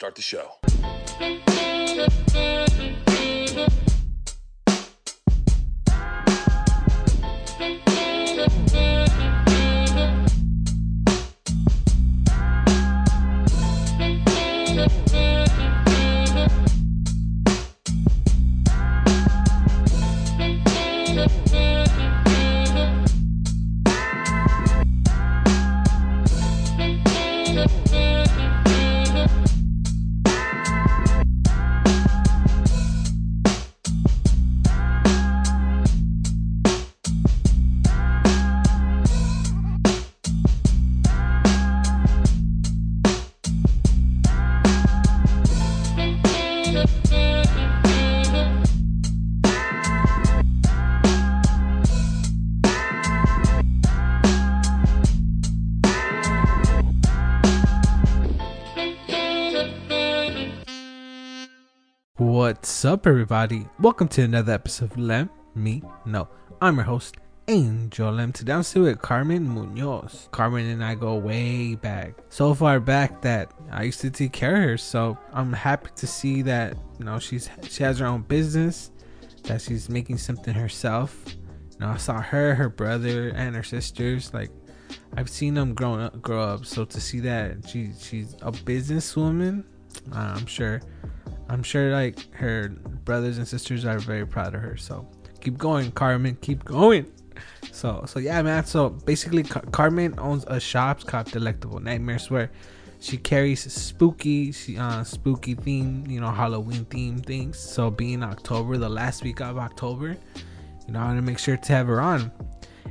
Start the show. What's up, everybody? Welcome to another episode of Lem Me No. I'm your host, Angel Lem. Today I'm still with Carmen Munoz. Carmen and I go way back, so far back that I used to take care of her. So I'm happy to see that you know she's she has her own business, that she's making something herself. You know, I saw her, her brother, and her sisters. Like I've seen them grow up, grow up. So to see that she she's a businesswoman, uh, I'm sure I'm sure like her brothers and sisters are very proud of her. So keep going, Carmen. Keep going. So so yeah, man. So basically, Car- Carmen owns a shop called Delectable Nightmares where she carries spooky, she, uh, spooky theme, you know, Halloween theme things. So being October, the last week of October, you know, I want to make sure to have her on.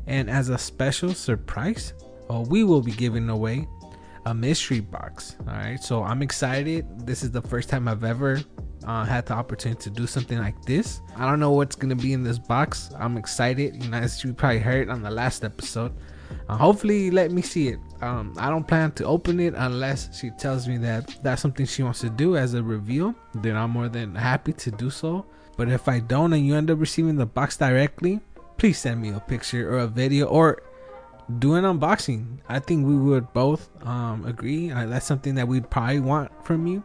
And as a special surprise, well, we will be giving away a mystery box. All right, so I'm excited. This is the first time I've ever uh, had the opportunity to do something like this. I don't know what's gonna be in this box. I'm excited. You know, as you probably heard on the last episode. Uh, hopefully, let me see it. Um, I don't plan to open it unless she tells me that that's something she wants to do as a reveal. Then I'm more than happy to do so. But if I don't and you end up receiving the box directly, please send me a picture or a video or do an unboxing. I think we would both um, agree uh, that's something that we'd probably want from you.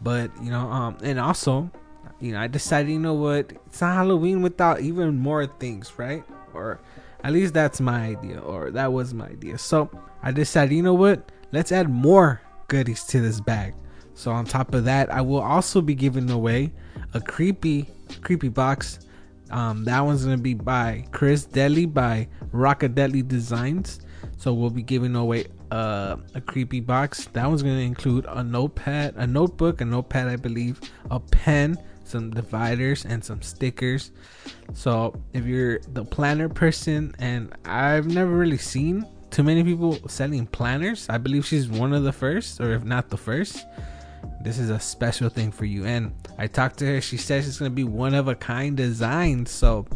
But you know, um, and also, you know, I decided, you know what, it's not Halloween without even more things, right? Or at least that's my idea, or that was my idea. So I decided, you know what, let's add more goodies to this bag. So on top of that, I will also be giving away a creepy, creepy box um, that one's gonna be by Chris Deli by Rockadeli Designs. So we'll be giving away uh, a creepy box. That one's gonna include a notepad, a notebook, a notepad, I believe, a pen, some dividers, and some stickers. So if you're the planner person, and I've never really seen too many people selling planners, I believe she's one of the first, or if not the first this is a special thing for you. And I talked to her. She says it's gonna be one of a kind design. So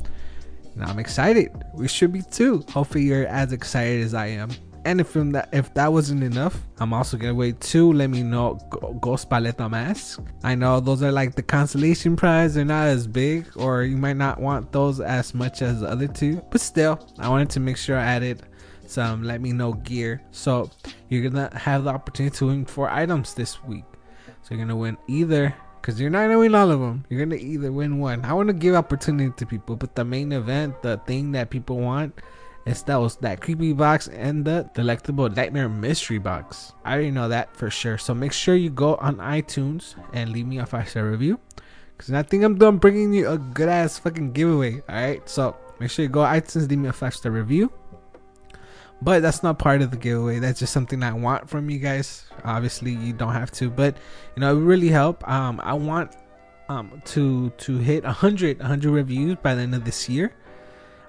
now I'm excited. We should be too. Hopefully you're as excited as I am. And if that if that wasn't enough, I'm also gonna wait two. Let me know Ghost Paleta mask. I know those are like the consolation prize. They're not as big, or you might not want those as much as the other two. But still, I wanted to make sure I added some let me know gear. So you're gonna have the opportunity to win four items this week. So you're gonna win either because you're not gonna win all of them. You're gonna either win one. I want to give opportunity to people, but the main event, the thing that people want, is that was that creepy box and the delectable nightmare mystery box. I already know that for sure. So make sure you go on iTunes and leave me a five star review. Cause I think I'm done bringing you a good ass fucking giveaway. All right, so make sure you go iTunes, leave me a five star review. But that's not part of the giveaway. That's just something I want from you guys. Obviously, you don't have to, but you know, it really help. Um, I want um to to hit 100 100 reviews by the end of this year.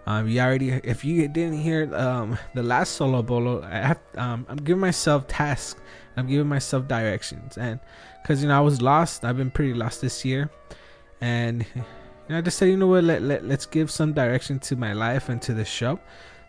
Um, you already if you didn't hear um the last solo bolo, I have um I'm giving myself tasks. I'm giving myself directions, and because you know I was lost. I've been pretty lost this year, and you know I just said you know what let, let let's give some direction to my life and to the show.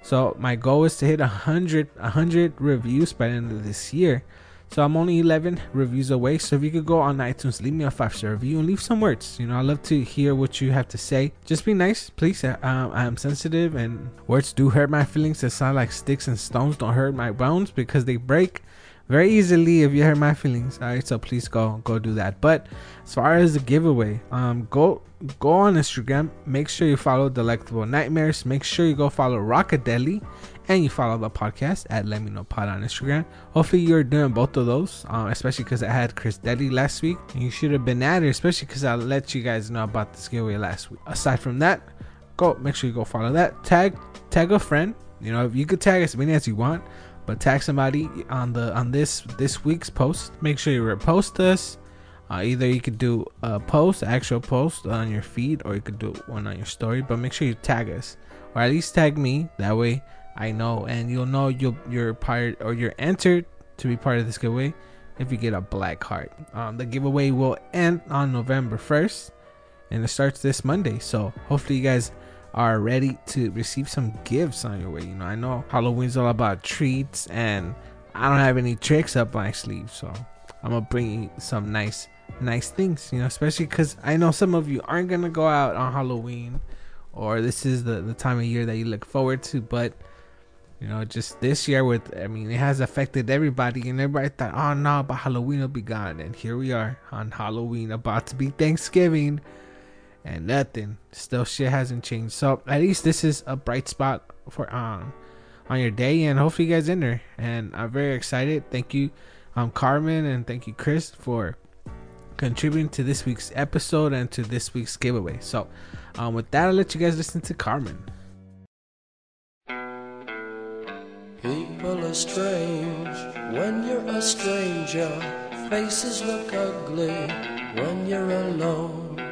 So my goal is to hit a hundred, a hundred reviews by the end of this year. So I'm only 11 reviews away. So if you could go on iTunes, leave me a five star review and leave some words. You know, I love to hear what you have to say. Just be nice, please. Uh, um, I'm sensitive and words do hurt my feelings. It sound like sticks and stones don't hurt my bones because they break very easily if you hurt my feelings. All right, so please go go do that. But as far as the giveaway, um, go go on Instagram. Make sure you follow Delectable Nightmares. Make sure you go follow Rockadeli, and you follow the podcast at Let Me Know Pod on Instagram. Hopefully you're doing both of those, um, especially because I had Chris Deli last week. And you should have been at it, especially because I let you guys know about this giveaway last week. Aside from that, go make sure you go follow that. Tag tag a friend. You know, if you could tag as many as you want but tag somebody on the on this this week's post. Make sure you repost us uh, either you could do a post actual post on your feed or you could do one on your story but make sure you tag us. Or at least tag me. That way i know and you'll know you'll you're part or you're entered to be part of this giveaway if you get a black heart. Um, the giveaway will end on november 1st and it starts this monday. So hopefully you guys are ready to receive some gifts on your way. You know, I know Halloween's all about treats, and I don't have any tricks up my sleeve, so I'm gonna bring you some nice, nice things. You know, especially because I know some of you aren't gonna go out on Halloween, or this is the the time of year that you look forward to, but. You know, just this year with, I mean, it has affected everybody, and everybody thought, oh no, but Halloween will be gone. And here we are on Halloween, about to be Thanksgiving and nothing. Still, shit hasn't changed. So at least this is a bright spot for um on your day, and hopefully you guys in there. And I'm very excited. Thank you, um Carmen, and thank you Chris for contributing to this week's episode and to this week's giveaway. So um with that, I'll let you guys listen to Carmen. People are strange when you're a stranger. Faces look ugly when you're alone.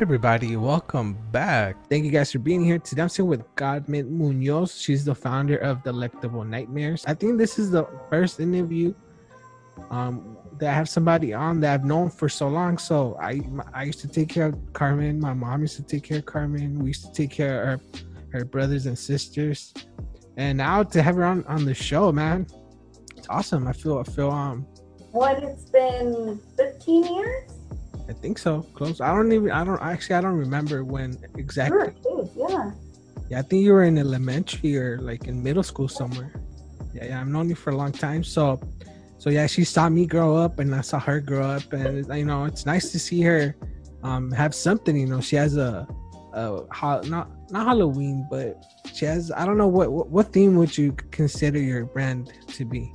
Everybody. Welcome back. Thank you guys for being here. Today I'm sitting with Carmen Munoz. She's the founder of Delectable Nightmares. I think this is the first interview um, that I have somebody on that I've known for so long. So I I used to take care of Carmen. My mom used to take care of Carmen. We used to take care of her, her brothers and sisters. And now to have her on, on the show, man, it's awesome. I feel I feel um what it's been 15 years I think so. Close. I don't even. I don't actually. I don't remember when exactly. Sure, yeah. Yeah, I think you were in elementary or like in middle school somewhere. Yeah, yeah. I've known you for a long time. So, so yeah, she saw me grow up, and I saw her grow up, and you know, it's nice to see her um have something. You know, she has a, a not not Halloween, but she has. I don't know what what, what theme would you consider your brand to be?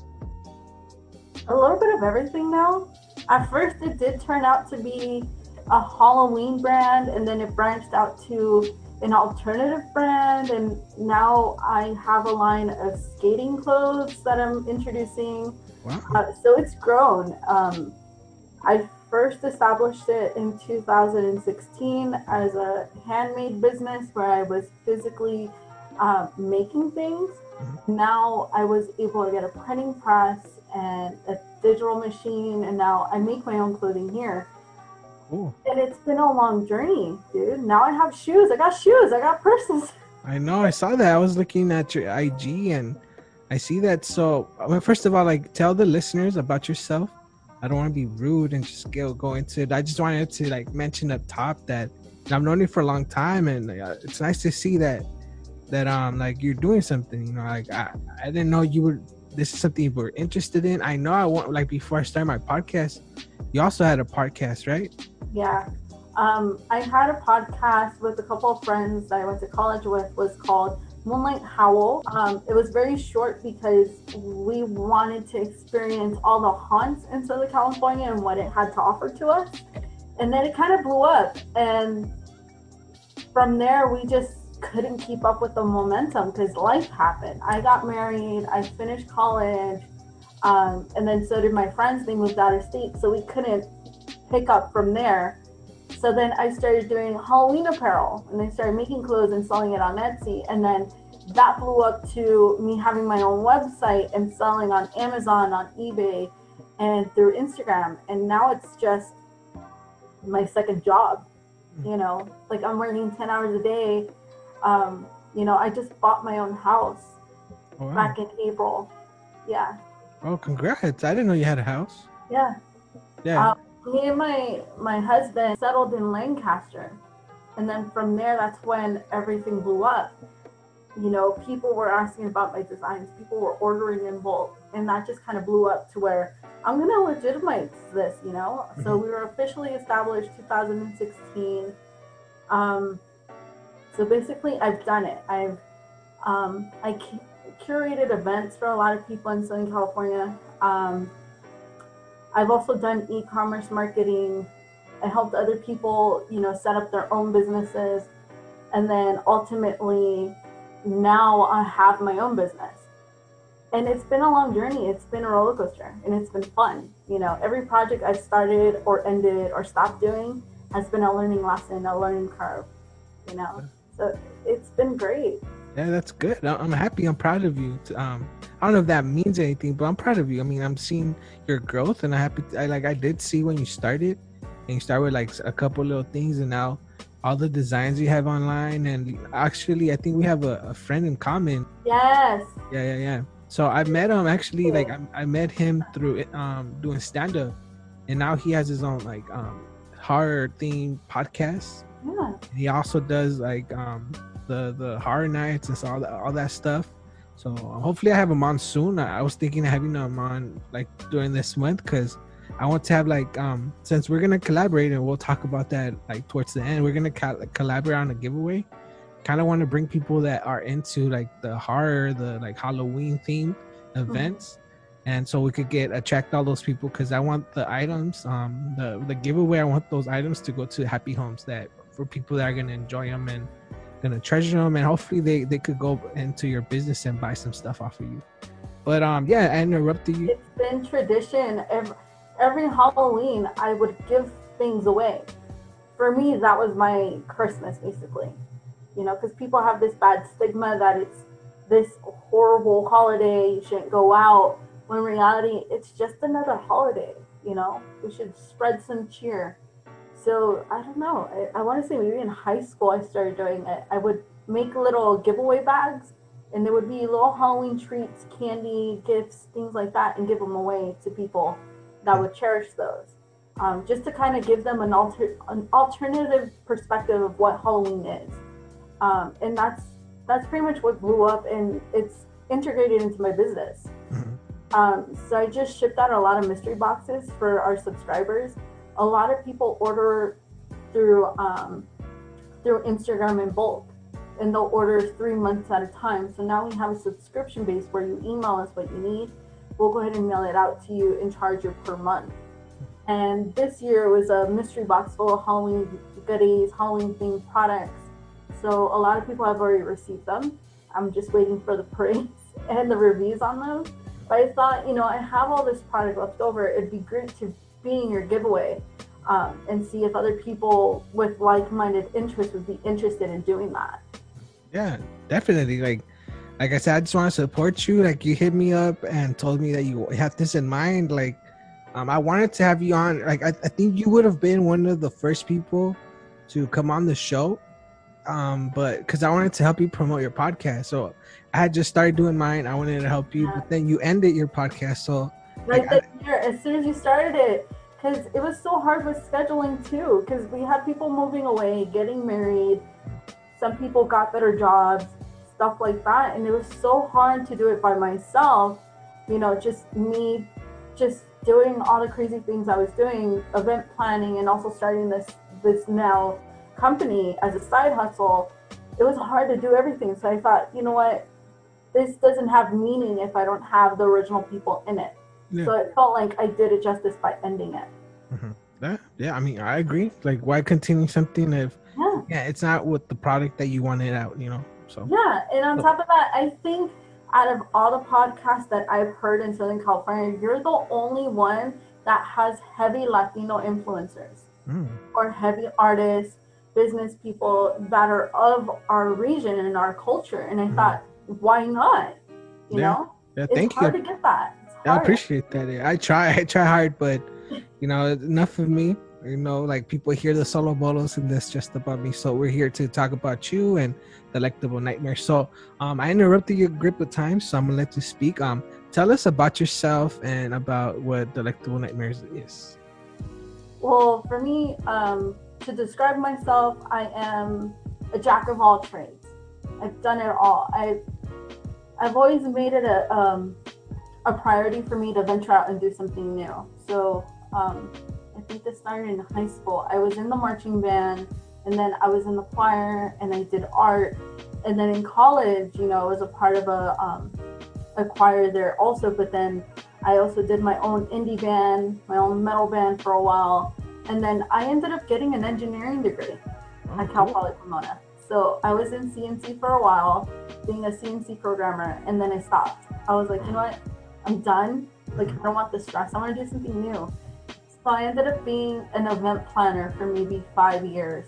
A little bit of everything now at first it did turn out to be a Halloween brand, and then it branched out to an alternative brand, and now I have a line of skating clothes that I'm introducing. Wow. Uh, so it's grown. Um, I first established it in 2016 as a handmade business where I was physically uh, making things. Now I was able to get a printing press and a digital machine, and now I make my own clothing here. Cool. And it's been a long journey, dude. Now I have shoes. I got shoes. I got purses. I know. I saw that. I was looking at your IG and I see that. So, well, first of all, like, tell the listeners about yourself. I don't want to be rude and just go go into it. I just wanted to like mention up top that I've known you for a long time, and uh, it's nice to see that that um like you're doing something. You know, like I I didn't know you were. This is something you were interested in. I know I want like before I started my podcast. You also had a podcast, right? Yeah. Um, I had a podcast with a couple of friends that I went to college with was called Moonlight Howl. Um, it was very short because we wanted to experience all the haunts in Southern California and what it had to offer to us. And then it kind of blew up. And from there, we just couldn't keep up with the momentum because life happened. I got married, I finished college, um, and then so did my friends. They moved out of state, so we couldn't pick up from there. So then I started doing Halloween apparel and I started making clothes and selling it on Etsy. And then that blew up to me having my own website and selling on Amazon, on eBay, and through Instagram. And now it's just my second job. You know, like I'm working 10 hours a day. Um, you know, I just bought my own house Oh, wow. back in April. Yeah. oh congrats! I didn't know you had a house. Yeah. Yeah. Um, me and my my husband settled in Lancaster, and then from there, that's when everything blew up. You know, people were asking about my designs. People were ordering in bulk, and that just kind of blew up to where I'm gonna legitimize this. You know, so we were officially established 2016. Um, so basically, I've done it. I've um, I curated events for a lot of people in Southern California. Um, I've also done e-commerce marketing. I helped other people, you know, set up their own businesses. And then ultimately now I have my own business. And it's been a long journey. It's been a roller coaster and it's been fun. You know, every project I've started or ended or stopped doing has been a learning lesson, a learning curve, you know. So it's been great. Yeah, that's good. I'm happy. I'm proud of you. Um, I don't know if that means anything, but I'm proud of you. I mean, I'm seeing your growth, and I happy. I like. I did see when you started, and you started with like a couple little things, and now all the designs you have online. And actually, I think we have a, a friend in common. Yes. Yeah, yeah, yeah. So I met him actually. Like I, I met him through um doing stand up, and now he has his own like um horror themed podcast. Yeah. he also does like um the the horror nights and so all that all that stuff. So uh, hopefully i have him on soon. I, I was thinking of having him on like during this month because i want to have like um since we're gonna collaborate and we'll talk about that like towards the end we're gonna co- like, collaborate on a giveaway. Kind of want to bring people that are into like the horror the like halloween themed events. And so we could get attract all those people because i want the items um the the giveaway i want those items to go to happy homes that for people that are to enjoy them and to treasure them and hopefully they they could go into your business and buy some stuff off of you but um yeah i interrupted you It's been tradition. Every, every Halloween, I would give things away. For me, that was my Christmas, basically. You know, because people have this bad stigma that it's this horrible holiday, you shouldn't go out. When reality, it's just another holiday. You know, we should spread some cheer. So I don't know. I, I want to say maybe in high school I started doing it. I would make little giveaway bags and there would be little Halloween treats, candy, gifts, things like that, and give them away to people that would cherish those. Um, just to kind of give them an alter an alternative perspective of what Halloween is, um, and that's that's pretty much what blew up, and it's integrated into my business. Mhm. Um, so I just shipped out a lot of mystery boxes for our subscribers. A lot of people order through um, through Instagram in bulk and they'll order three months at a time. So now we have a subscription base where you email us what you need. We'll go ahead and mail it out to you and charge you per month. And this year was a mystery box full of Halloween goodies, Halloween themed products. so a lot of people have already received them. I'm just waiting for the praise and the reviews on them. But I thought, you know, I have all this product left over. It'd be great to be in your giveaway um, and see if other people with like-minded interests would be interested in doing that. Yeah, definitely. Like, like I said, I just want to support you. Like, you hit me up and told me that you have this in mind. Like, um, I wanted to have you on. Like, I, I think you would have been one of the first people to come on the show. Um, but because I wanted to help you promote your podcast, so I had just started doing mine. I wanted to help you, but then you ended your podcast. So, like, like year, as soon as you started it, because it was so hard with scheduling too. Because we had people moving away, getting married. Some people got better jobs, stuff like that, and it was so hard to do it by myself. You know, just me, just doing all the crazy things I was doing, event planning, and also starting this this now company as a side hustle, it was hard to do everything. So I thought, you know what, this doesn't have meaning if I don't have the original people in it. Yeah. So it felt like I did it justice by ending it. Mm-hmm. Yeah, yeah. I mean, I agree. Like, why continue something if yeah. yeah, it's not with the product that you wanted out, you know? So yeah, and on top of that, I think out of all the podcasts that I've heard in Southern California, you're the only one that has heavy Latino influencers mm. or heavy artists, business people that are of our region and our culture. And I mm. thought, why not? You yeah. know? Yeah, thank it's hard you. to get that. I appreciate that. I try, I try hard, but you know, enough of me. You know, like people hear the solo bolos and that's just about me. So we're here to talk about you and delectable nightmare. So um I interrupted your grip of time, so I'm gonna let you speak. Um tell us about yourself and about what delectable nightmares is. Well, for me, um, to describe myself, I am a jack of all trades. I've done it all. I've I've always made it a um, a priority for me to venture out and do something new. So um, I think this started in high school. I was in the marching band, and then I was in the choir, and I did art. And then in college, you know, I was a part of a um, a choir there also. But then I also did my own indie band, my own metal band for a while. And then I ended up getting an engineering degree oh, at Cal Poly Pomona. So I was in CNC for a while, being a CNC programmer, and then I stopped. I was like, you know what? I'm done. Like, I don't want the stress. I want to do something new. So I ended up being an event planner for maybe five years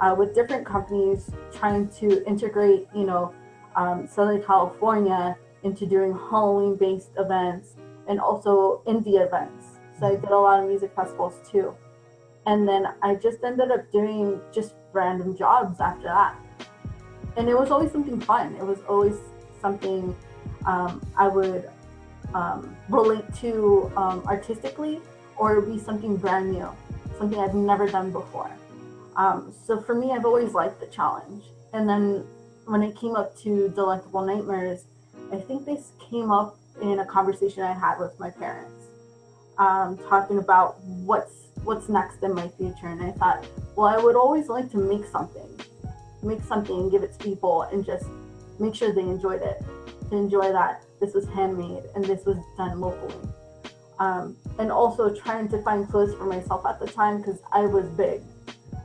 uh, with different companies trying to integrate, you know, um, Southern California into doing Halloween based events and also indie events. So I did a lot of music festivals too. And then I just ended up doing just random jobs after that. And it was always something fun. It was always something um, I would um, relate to um, artistically or be something brand new, something I've never done before. Um, so for me, I've always liked the challenge. And then when it came up to Delectable Nightmares, I think this came up in a conversation I had with my parents, um, talking about what's what's next in my future. And I thought, well, I would always like to make something, make something and give it to people and just make sure they enjoyed it, enjoy that this was handmade and this was done locally. Um, and also trying to find clothes for myself at the time because I was big.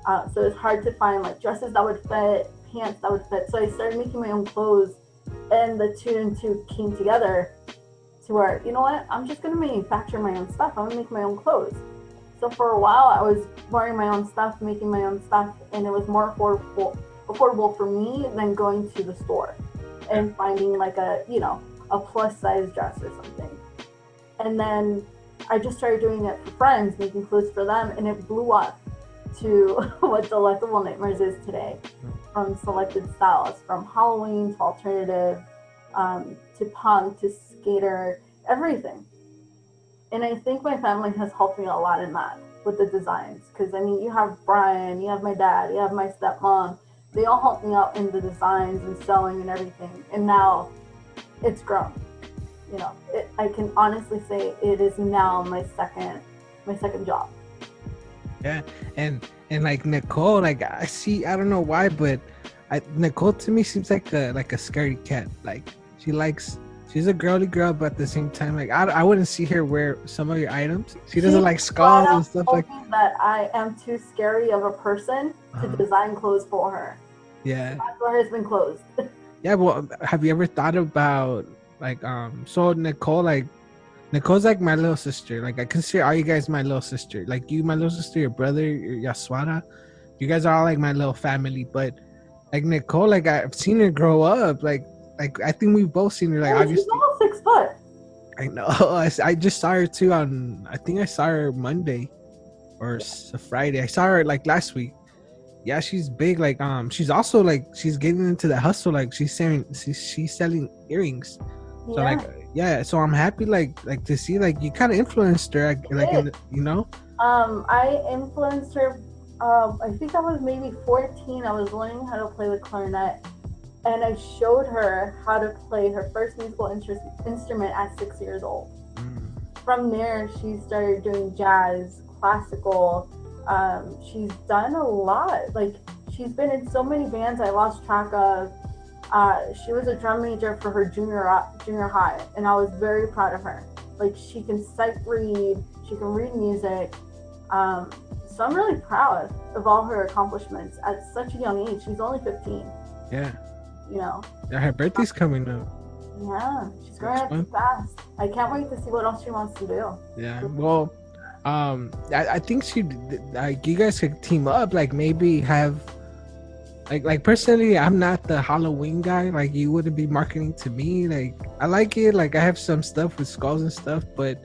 Uh, so it's hard to find like dresses that would fit, pants that would fit. So I started making my own clothes and the two and two came together to where you know what i'm just going to manufacture my own stuff i'm going to make my own clothes so for a while i was wearing my own stuff making my own stuff and it was more affordable affordable for me than going to the store and finding like a you know a plus size dress or something and then i just started doing it for friends making clothes for them and it blew up to what delectable nightmares is today from selected styles from halloween to alternative um, to punk to skater, everything. And I think my family has helped me a lot in that with the designs. Because I mean, you have Brian, you have my dad, you have my stepmom. They all helped me out in the designs and sewing and everything. And now it's grown. You know, it, I can honestly say it is now my second my second job. Yeah, and and like Nicole, like I see, I don't know why, but I, Nicole to me seems like a like a scary cat. Like she likes she's a girly girl, but at the same time, like I, I wouldn't see her wear some of your items. She doesn't she like skulls and stuff like that. I am too scary of a person to uh-huh. design clothes for her. Yeah. That door has been closed. Yeah, well, have you ever thought about like um? So Nicole, like Nicole's like my little sister. Like I consider all you guys my little sister. Like you, my little sister, your brother, your Yaswara. You guys are all like my little family. But like Nicole, like I've seen her grow up. Like like I think we've both seen her. Like Oh, she's obviously, almost six foot. I know. I, I just saw her too on. I think I saw her Monday or Friday. I saw her like last week. Yeah, she's big. Like um, she's also like she's getting into the hustle. Like she's selling she's, she's selling earrings. So Yeah. like yeah, so I'm happy like like to see like you kind of influenced her. Like, like in, the- you know. Um, I influenced her. Um, I think I was maybe 14. I was learning how to play the clarinet, and I showed her how to play her first musical interest, instrument at six years old. Mm, From there, she started doing jazz, classical. Um, she's done a lot. Like she's been in so many bands I lost track of. Uh, she was a drum major for her junior junior high, and I was very proud of her. Like she can sight read, she can read music. Um, so I'm really proud of all her accomplishments at such a young age. She's only 15. Yeah. You know, Yeah, her birthday's coming up. yeah, she's growing up fast. I can't wait to see what else she wants to do. Yeah. Well, um, I, I think she like you guys could team up. Like maybe have. Like, like personally, I'm not the Halloween guy. Like, you wouldn't be marketing to me. Like, I like it. Like, I have some stuff with skulls and stuff, but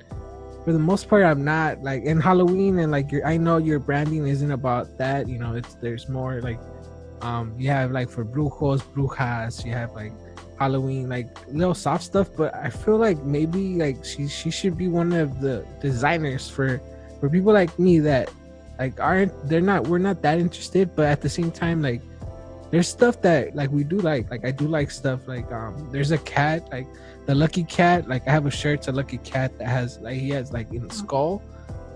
for the most part, I'm not. Like, in Halloween and like your, I know your branding isn't about that. You know, it's there's more like, um, you have like for brujos, brujas. You have like Halloween, like little soft stuff. But I feel like maybe like she she should be one of the designers for for people like me that like aren't they're not we're not that interested, but at the same time like there's stuff that like we do like like i do like stuff like um there's a cat like the lucky cat like i have a shirt it's a lucky cat that has like he has like in skull.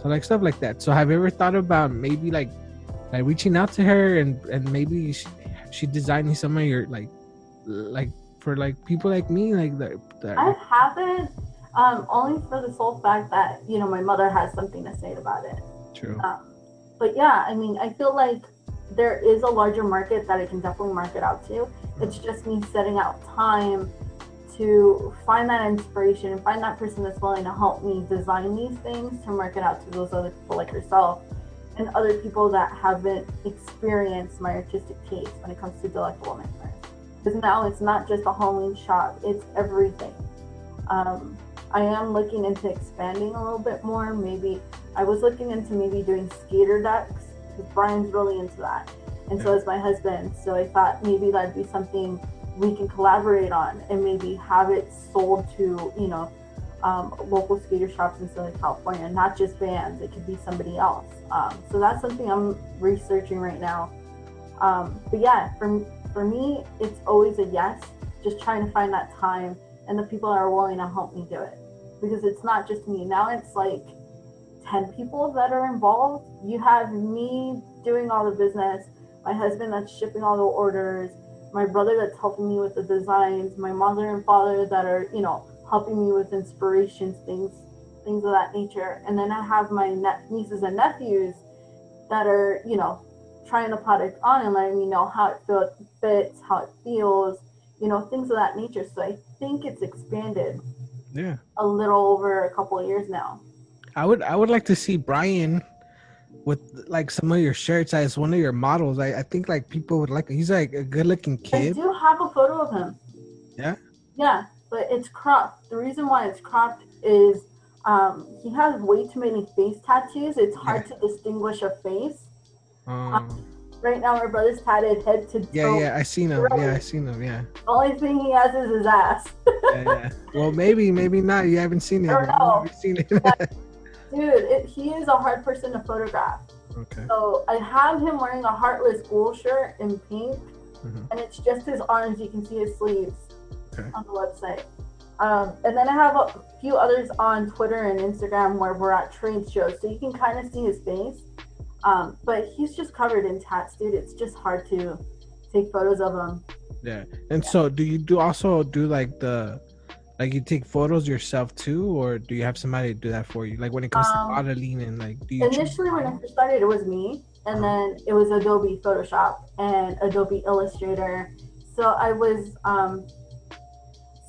So like stuff like that. So have you ever thought about maybe like like reaching out to her and and maybe she, she designing some of your like like for like people like me like that I haven't, um, only for the sole fact that you know my mother has something to say about it. true Um, but yeah, I mean, I feel like there is a larger market that I can definitely market out to. It's just me setting out time to find that inspiration and find that person that's willing to help me design these things to market out to those other people like yourself and other people that haven't experienced my artistic taste when it comes to delectable nightmares. Because now it's not just a Halloween shop, it's everything. Um, I am looking into expanding a little bit more. Maybe I was looking into maybe doing skater decks because Brian's really into that, and so is my husband. So I thought maybe that'd be something we can collaborate on and maybe have it sold to you know um, local skater shops in Southern California, not just bands. It could be somebody else. Um, so that's something I'm researching right now. Um, but yeah, for for me, it's always a yes. Just trying to find that time and the people that are willing to help me do it because it's not just me. Now it's like 10 people that are involved. You have me doing all the business, my husband that's shipping all the orders, my brother that's helping me with the designs, my mother and father that are, you know, helping me with inspirations, things things of that nature. And then I have my ne- nieces and nephews that are, you know, trying the product on and letting me know how it feel, fits, how it feels, you know, things of that nature. So I think it's expanded yeah a little over a couple of years now. i would i would like to see brian with like some of your shirts as one of your models i, I think like people would like he's like a good looking kid. I do have a photo of him. Yeah? Yeah, but it's cropped. The reason why it's cropped is um, he has way too many face tattoos. It's hard to distinguish a face. um, Right now, my brother's tatted head to toe. Yeah, yeah, I seen him. Yeah, I seen him. Yeah, only thing he has is his ass. yeah, yeah. Well, maybe, maybe not. You haven't seen it. I don't. Haven't seen it. Dude, it, he is a hard person to photograph. okay. So I have him wearing a heartless ghoul shirt in pink, Mhm. and it's just his arms. You can see his sleeves Okay. on the website. Um, and then I have a few others on Twitter and Instagram where we're at trade shows, so you can kind of see his face. Um, but he's just covered in tats, dude. It's just hard to take photos of him. Yeah. And so, do you do also do like the, like you take photos yourself too, or do you have somebody do that for you? Like when it comes Um, to modeling and like, do you? Initially, when I first started, it was me. and then it was Adobe Photoshop and Adobe Illustrator. So I was, um,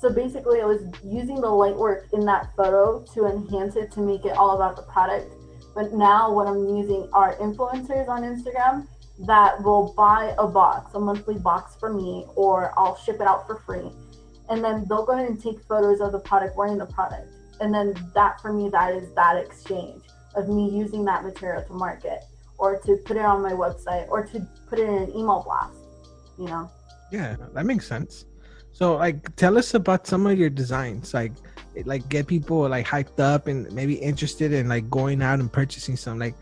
so basically, I was using the light work in that photo to enhance it to make it all about the product. But now, what I'm using are influencers on Instagram that will buy a box, a monthly box for me, or I'll ship it out for free. And then they'll go ahead and take photos of the product wearing the product. And then that for me, that is that exchange of me using that material to market or to put it on my website or to put it in an email blast, you know? Yeah, that makes sense. So like tell us about some of your designs. Like like get people like hyped up and maybe interested in like going out and purchasing some like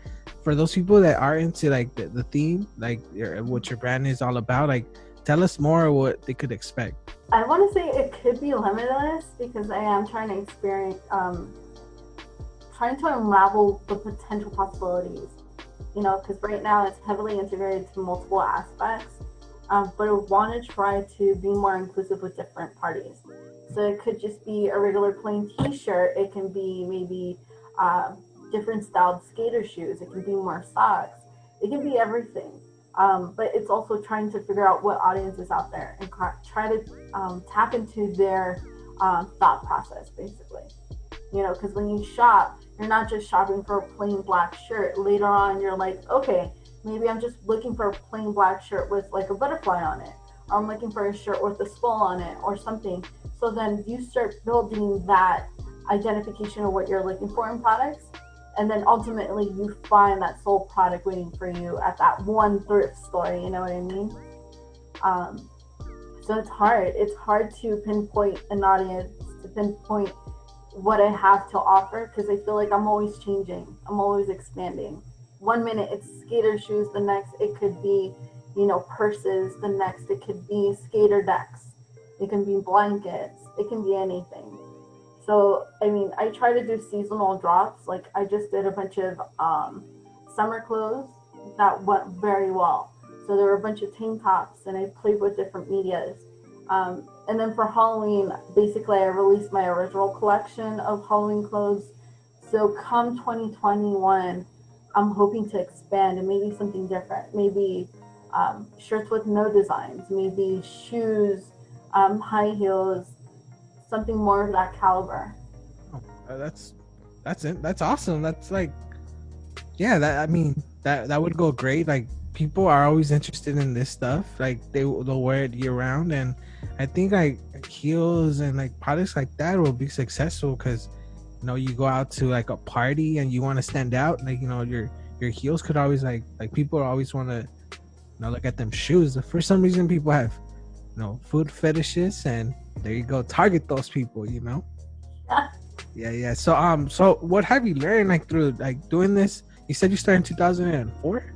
for those people that are into like the, the theme, like your, what your brand is all about, like tell us more what they could expect. I want to say it could be limitless because I am trying to experience, um, trying to unravel the potential possibilities. You know, because right now it's heavily integrated to multiple aspects, um, but I want to try to be more inclusive with different parties. So it could just be a regular plain T-shirt. It can be maybe uh, different styled skater shoes. It can be more socks. It can be everything. Um, but it's also trying to figure out what audience is out there and try to um, tap into their um, thought process, basically. You know, because when you shop, you're not just shopping for a plain black shirt. Later on, you're like, okay, maybe I'm just looking for a plain black shirt with like a butterfly on it, I'm looking for a shirt with a skull on it, or something. So then you start building that identification of what you're looking for in products. And then ultimately you find that soul product waiting for you at that one thrift store you know what i mean? Um, so it's hard. It's hard to pinpoint an audience to pinpoint what i have to offer because i feel like i'm always changing. I'm always expanding. One minute it's skater shoes the next it could be you know purses the next it could be skater decks it can be blankets it can be anything so, I mean, I try to do seasonal drops. Like I just did a bunch of um, summer clothes that went very well. So there were a bunch of tank tops, and I played with different medias. Um, and then for Halloween, basically, I released my original collection of Halloween clothes. So come 2021, I'm hoping to expand and maybe something different. Maybe um, shirts with no designs, maybe shoes, um, high heels, something more of that caliber. Oh, uh, that's that's it. That's awesome. That's like, yeah. That I mean, that that would go great. Like people are always interested in this stuff. Like they they'll wear it year round, and I think like heels and like products like that will be successful because you know you go out to like a party and you want to stand out. Like you know your your heels could always like like people always want to know look at them shoes. For some reason, people have you know food fetishes and there you go target those people you know? Yeah yeah. So um so what have you learned like through like doing this? You said you started in 2004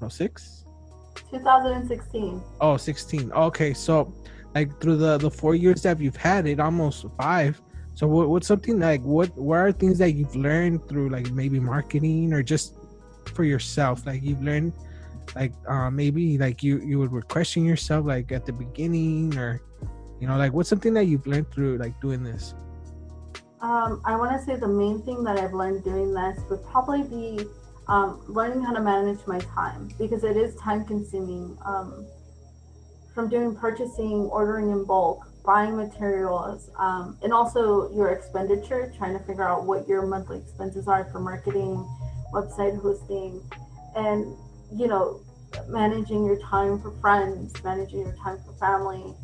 no six? 2016 oh 16 okay so like through the the four years that you've had it almost five. So what, what's something like what what are things that you've learned through like maybe marketing or just for yourself? Like you've learned like uh, maybe like you you would question yourself like at the beginning or you know like what's something that you've learned through like doing this? Um, i want to say the main thing that i've learned doing this would probably be um, learning how to manage my time because it is time consuming um, from doing purchasing ordering in bulk buying materials um, and also your expenditure trying to figure out what your monthly expenses are for marketing website hosting and you know managing your time for friends managing your time for family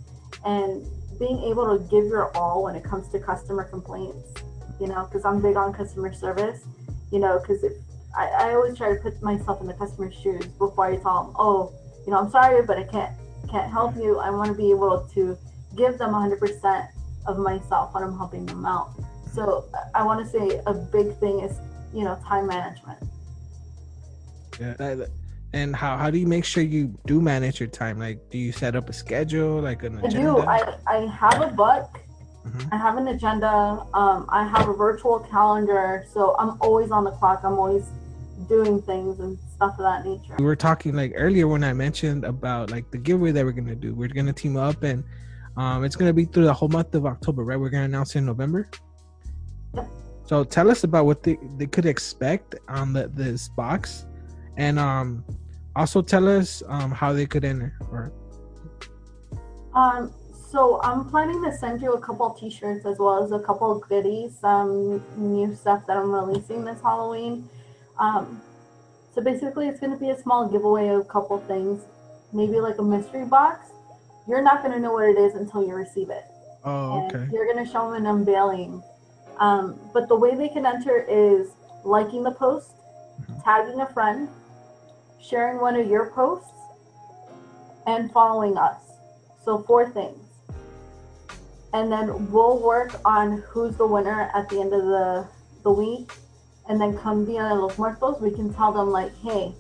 and being able to give your all when it comes to customer complaints you know because i'm big on customer service you know because if I, I always try to put myself in the customer's shoes before i tell them oh you know i'm sorry but i can't can't help you. I want to be able to give them 100% of myself when i'm helping them out. So i want to say a big thing is you know time management. Yeah and how, how do you make sure you do manage your time? Like do you set up a schedule like an agenda? i do. I, I have a book. Mm-hmm. i have an agenda. Um, i have a virtual calendar. So i'm always on the clock. I'm always doing things and stuff of that nature. We were talking like earlier when i mentioned about like the giveaway that we're gonna do. We're gonna team up and um, it's gonna be through the whole month of october right? We're gonna announce it in november? Yep. so tell us about what they, they could expect on the, this box. And um, also tell us um how they could enter. Or Um, so I'm planning to send you a couple t-shirts as well as a couple of goodies, some new stuff that I'm releasing this Halloween. Um, so basically, it's going to be a small giveaway of a couple things, maybe like a mystery box. You're not going to know what it is until you receive it. oh, and you're going to show them an unveiling. Um, but the way they can enter is liking the post, Mhm. tagging a friend, sharing one of your posts, and following us. So four things. And then we'll work on who's the winner at the end of the the week. And then come Dia de los Muertos, we can tell them like, hey,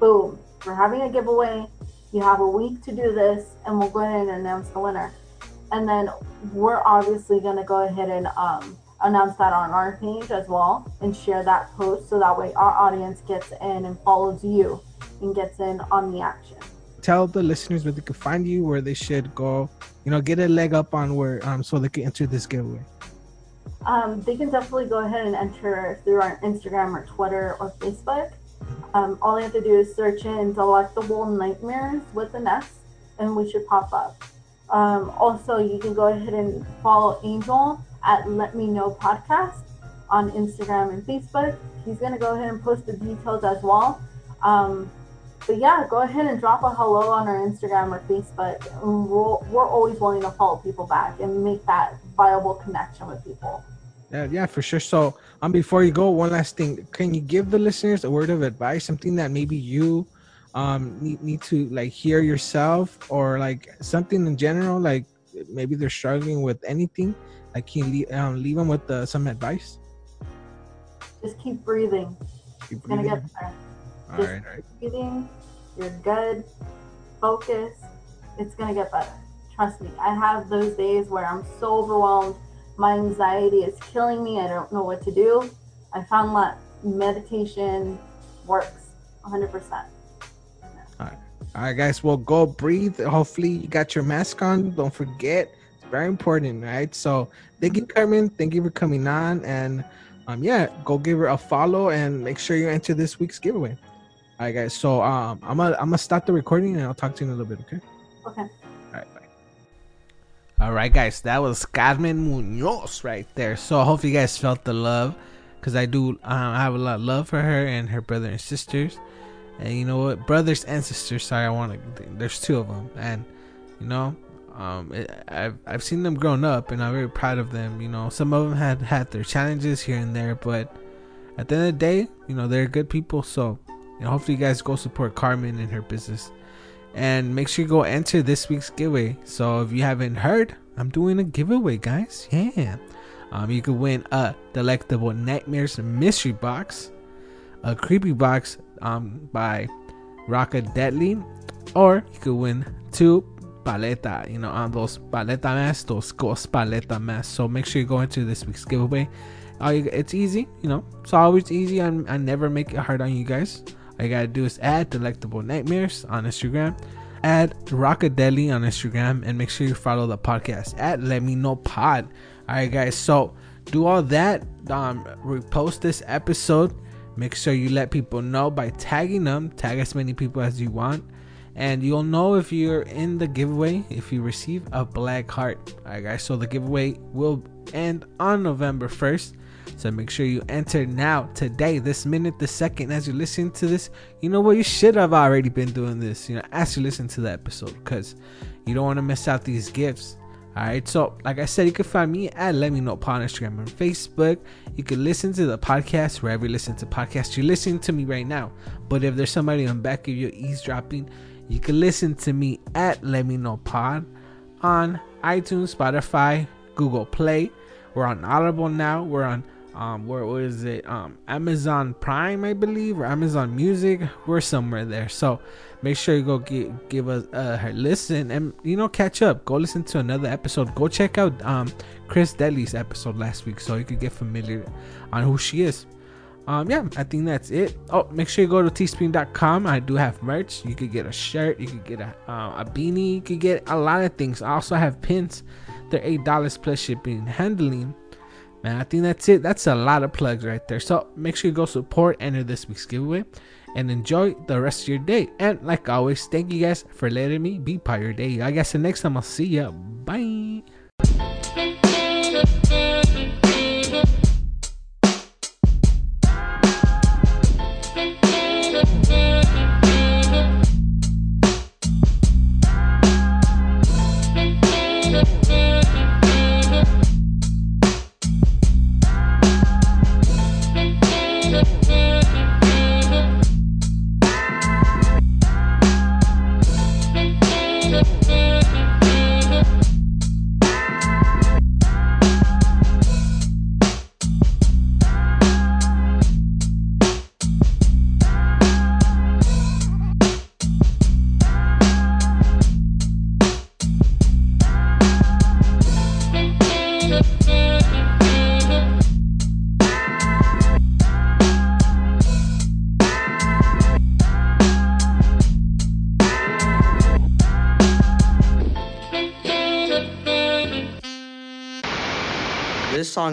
boom, we're having a giveaway. You have a week to do this, and we'll go ahead and announce the winner and then we're obviously going to go ahead and um, announce that on our page as well and share that post so that way our audience gets in and follows you and gets in on the action Tell the listeners where they can find you, where they should go. You know, get a leg up on where um so they can enter this giveaway. um, they can definitely go ahead and enter through our instagram or twitter or facebook um, all they have to do is search in delectable nightmares with an s and we should pop up um, also you can go ahead and follow angel at let me know podcast on Instagram and Facebook. He's going to go ahead and post the details as well. Um, but yeah, go ahead and drop a hello on our Instagram or Facebook. We're, we're always willing to follow people back and make that viable connection with people. Yeah, yeah, for sure. So, um, before you go, one last thing: can you give the listeners a word of advice, something that maybe you um need, need to like hear yourself, or like something in general, like maybe they're struggling with anything? Like, can you leave, um, leave them with uh, some advice? Just keep breathing. Keep It's breathing. get better. All right, all right. breathing. You're good. Focus. It's to get better. Trust me. I have those days where I'm so overwhelmed. My anxiety is killing me. I don't know what to do. I found that meditation works 100%. All right, guys. Well, go breathe. Hopefully, you got your mask on. Don't forget, very important, right? So, thank you, Carmen. Thank you for coming on, and um, yeah, go give her a follow and make sure you enter this week's giveaway. All right, guys. So, um, I'm gonna I'm gonna stop the recording and I'll talk to you in a little bit. Okay. Okay. All right. Bye. All right, guys. That was Carmen Munoz right there. So, hopefully, you guys felt the love, because I do. Um, I have a lot of love for her and her brother and sisters. And you know what, brothers and sisters. Sorry, I want to. There's two of them, and you know, um, it, I've I've seen them grown up, and I'm very proud of them. You know, some of them had had their challenges here and there, but at the end of the day, you know, they're good people. So, know, hopefully, you guys go support Carmen and her business, and make sure you go enter this week's giveaway. So, if you haven't heard, I'm doing a giveaway, guys. Yeah, um, you could win a delectable nightmares mystery box, a creepy box um, by Rocka Deadly, or you could win two paleta, you know, on those paleta masks, those ghost paleta masks. So make sure you go into this week's giveaway. You, it's easy, you know, it's always easy. I, I never make it hard on you guys. All you gotta do is add Delectable Nightmares on Instagram, add Rockadeli on Instagram, and make sure you follow the podcast at Let Me Know Pod. All right, guys. So do all that. Um, repost this episode. Make sure you let people know by tagging them. Tag as many people as you want, and you'll know if you're in the giveaway if you receive a black heart. All right, guys. So the giveaway will end on November first. So make sure you enter now, today, this minute, the second as you listen to this. You know what? You should have already been doing this, you know, as you listen to the episode, because you don't want to miss out these gifts. All right. So, like I said, you can find me at Let Me Know Pod on Instagram and Facebook. You can listen to the podcast wherever you listen to podcasts. You're listening to me right now. But if there's somebody on back of you eavesdropping, you can listen to me at Let Me Know Pod on iTunes, Spotify, Google Play. We're on Audible now. We're on um where what is it? Um amazon prime i believe or amazon music. We're somewhere there. So make sure you go give, give us uh, a listen. And you know catch up. Go listen to another episode. Go check out um chris Deli's episode last week so you could get familiar on who she is um yeah i think that's it oh make sure you go to teespring.com i do have merch you could get a shirt you could get a, uh, a beanie you could get a lot of things i also have pins they're eight dollars plus shipping and handling Man, I think that's it. That's a lot of plugs right there. So make sure you go support, enter this week's giveaway, and enjoy the rest of your day. And like always, thank you guys for letting me be part of your day. I guess the next time I'll see ya. Bye.